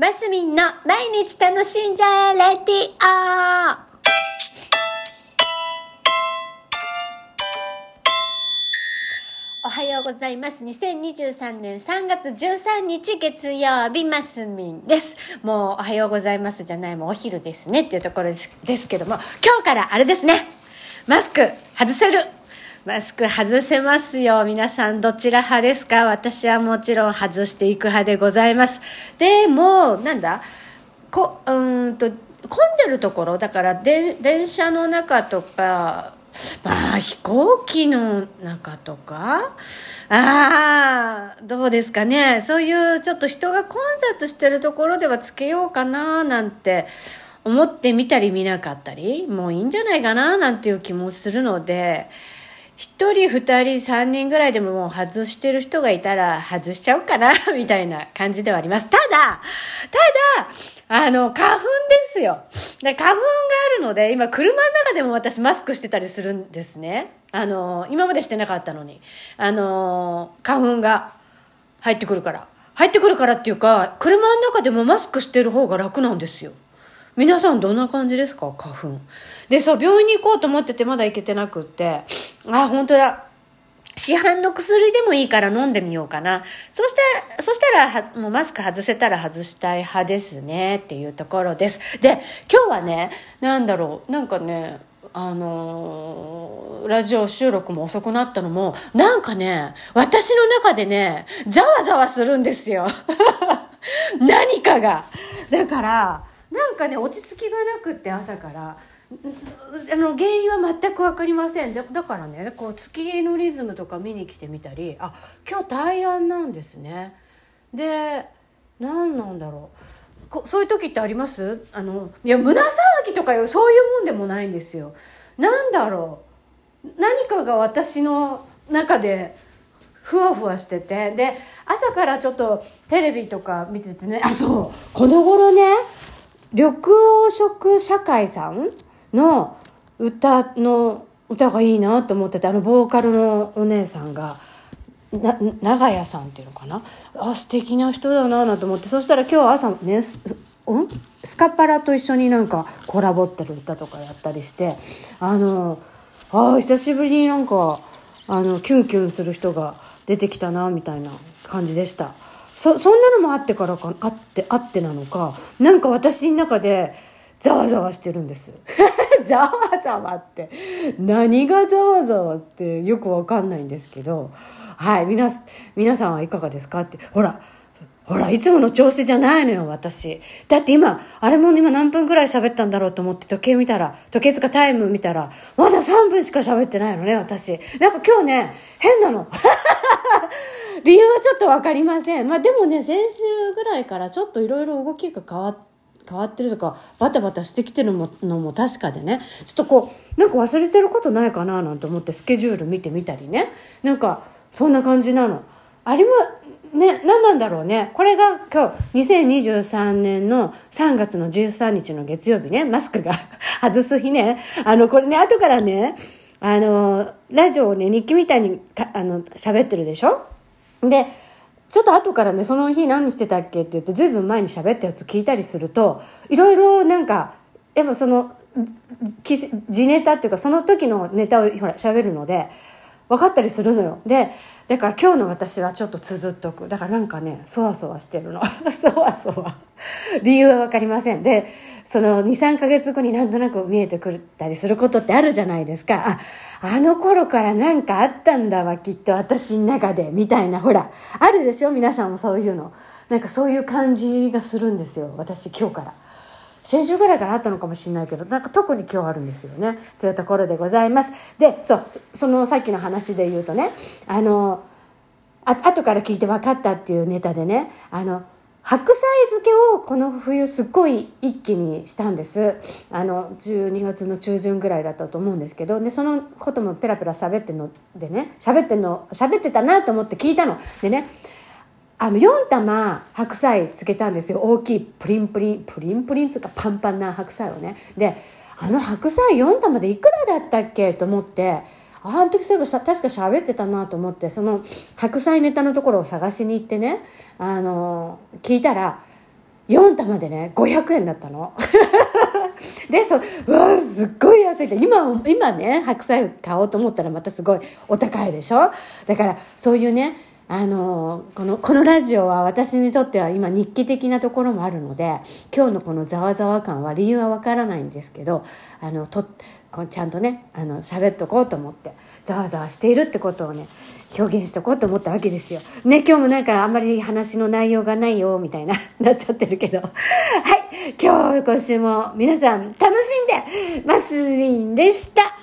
マスミンの毎日楽しんじゃえレディオおはようございます。2023年3月13日月曜日、マスミンです。もうおはようございますじゃない、もうお昼ですねっていうところですですけども、今日からあれですね。マスク外せるマスク外せますよ。皆さんどちら派ですか？私はもちろん外していく派でございます。でも、なんだ？こ、うんと、混んでるところ、だからで電車の中とか、まあ飛行機の中とか、ああ、どうですかね。そういうちょっと人が混雑してるところではつけようかななんて思ってみたり見なかったり、もういいんじゃないかななんていう気もするので、一人、二人、三人ぐらいでももう外してる人がいたら外しちゃおうかな、みたいな感じではあります。ただ、ただ、あの、花粉ですよ。で花粉があるので、今車の中でも私マスクしてたりするんですね。あの、今までしてなかったのに。あの、花粉が入ってくるから。入ってくるからっていうか、車の中でもマスクしてる方が楽なんですよ。皆さんどんな感じですか？花粉。で、そう、病院に行こうと思っててまだ行けてなくって、あ、本当だ。市販の薬でもいいから飲んでみようかな。そして、そしたら、もうマスク外せたら外したい派ですねっていうところです。で、今日はね、なんだろう、なんかね、あのーラジオ収録も遅くなったのも、なんかね、私の中でね、ざわざわするんですよ。何かが。だから、かね、落ち着きがなくって朝から、あの原因は全く分かりません。だだからねこう月のリズムとか見に来てみたりあ今日大安なんですね。で何なんだろう。こそういう時ってあります？あのいや胸騒ぎとかよそういうもんでもないんですよ。なんだろう。何かが私の中でふわふわしてて。で朝からちょっとテレビとか見ててね。あそう。この頃ね緑黄色社会さんの歌の歌がいいなと思っててあのボーカルのお姉さんがな長屋さんっていうのかな。あ素敵な人だなと思って。そしたら今日朝ねスん？スカパラと一緒になんかコラボってる歌とかやったりして。あのあ久しぶりになんかあのキュンキュンする人が出てきたなみたいな感じでした。そそんなのもあってからかってあってなのかなんか私の中でざわざわしてるんです ざわざわって何がざわざわってよくわかんないんですけどはい皆皆さんはいかがですかってほらほら、いつもの調子じゃないのよ、私。だって今、あれも今何分くらい喋ったんだろうと思って時計見たら、時計つかタイム見たら、まだ3分しか喋ってないのね、私。なんか今日ね、変なの。理由はちょっとわかりません。まあでもね、先週ぐらいからちょっといろいろ動きが変わって、変わってるとかバタバタしてきてるのも確かでね。ちょっとこうなんか忘れてることないかななんて思ってスケジュール見てみたりね。なんかそんな感じなの。あれもね何なんだろうね。これが今日2023年の3月の13日の月曜日ね。マスクが 外す日ね。あのこれね後からねあのラジオをね日記みたいにかあの喋ってるでしょ？でちょっと後からね、その日何してたっけって言って、ずいぶん前に喋ったやつ聞いたりすると、いろいろなんか、やっぱその、地ネタっていうか、その時のネタをほら、喋るので、分かったりするのよ。で、だから今日の私はちょっと綴っとく。だからなんかね、そわそわしてるの。そわそわ。理由は分かりません。で、その2、3ヶ月後になんとなく見えてくったりすることってあるじゃないですか。あ、あの頃からなんかあったんだわ、きっと私の中で、みたいな、ほら、あるでしょ？皆さんもそういうの。なんかそういう感じがするんですよ。私今日から。先週ぐらいからあったのかもしれないけど、なんか特に今日あるんですよね。というところでございます。で、そう、そのさっきの話で言うとね、あの、あ後から聞いて分かったっていうネタでね、あの、白菜漬けをこの冬すっごい一気にしたんです。あの、12月の中旬ぐらいだったと思うんですけど、で、そのこともペラペラ喋ってんのでね、喋っての、喋ってたなと思って聞いたの。でね、あの4玉白菜つけたんですよ大きいプリンプリンプリンプリンつうかパンパンな白菜をねであの白菜4玉でいくらだったっけと思ってあの時そういえば確か喋ってたなと思ってその白菜ネタのところを探しに行ってねあの聞いたら4玉でね500円だったの。でそううわすっごい安いって。今今ね白菜買おうと思ったらまたすごいお高いでしょ？だからそういうねあのこのこのラジオは私にとっては今日記的なところもあるので今日のこのざわざわ感は理由はわからないんですけどあのとこちゃんとねあの喋っとこうと思ってざわざわしているってことをね表現しとこうと思ったわけですよ。ね今日もなんかあんまり話の内容がないよみたいな なっちゃってるけどはい今日今週も皆さん楽しんでますみんでした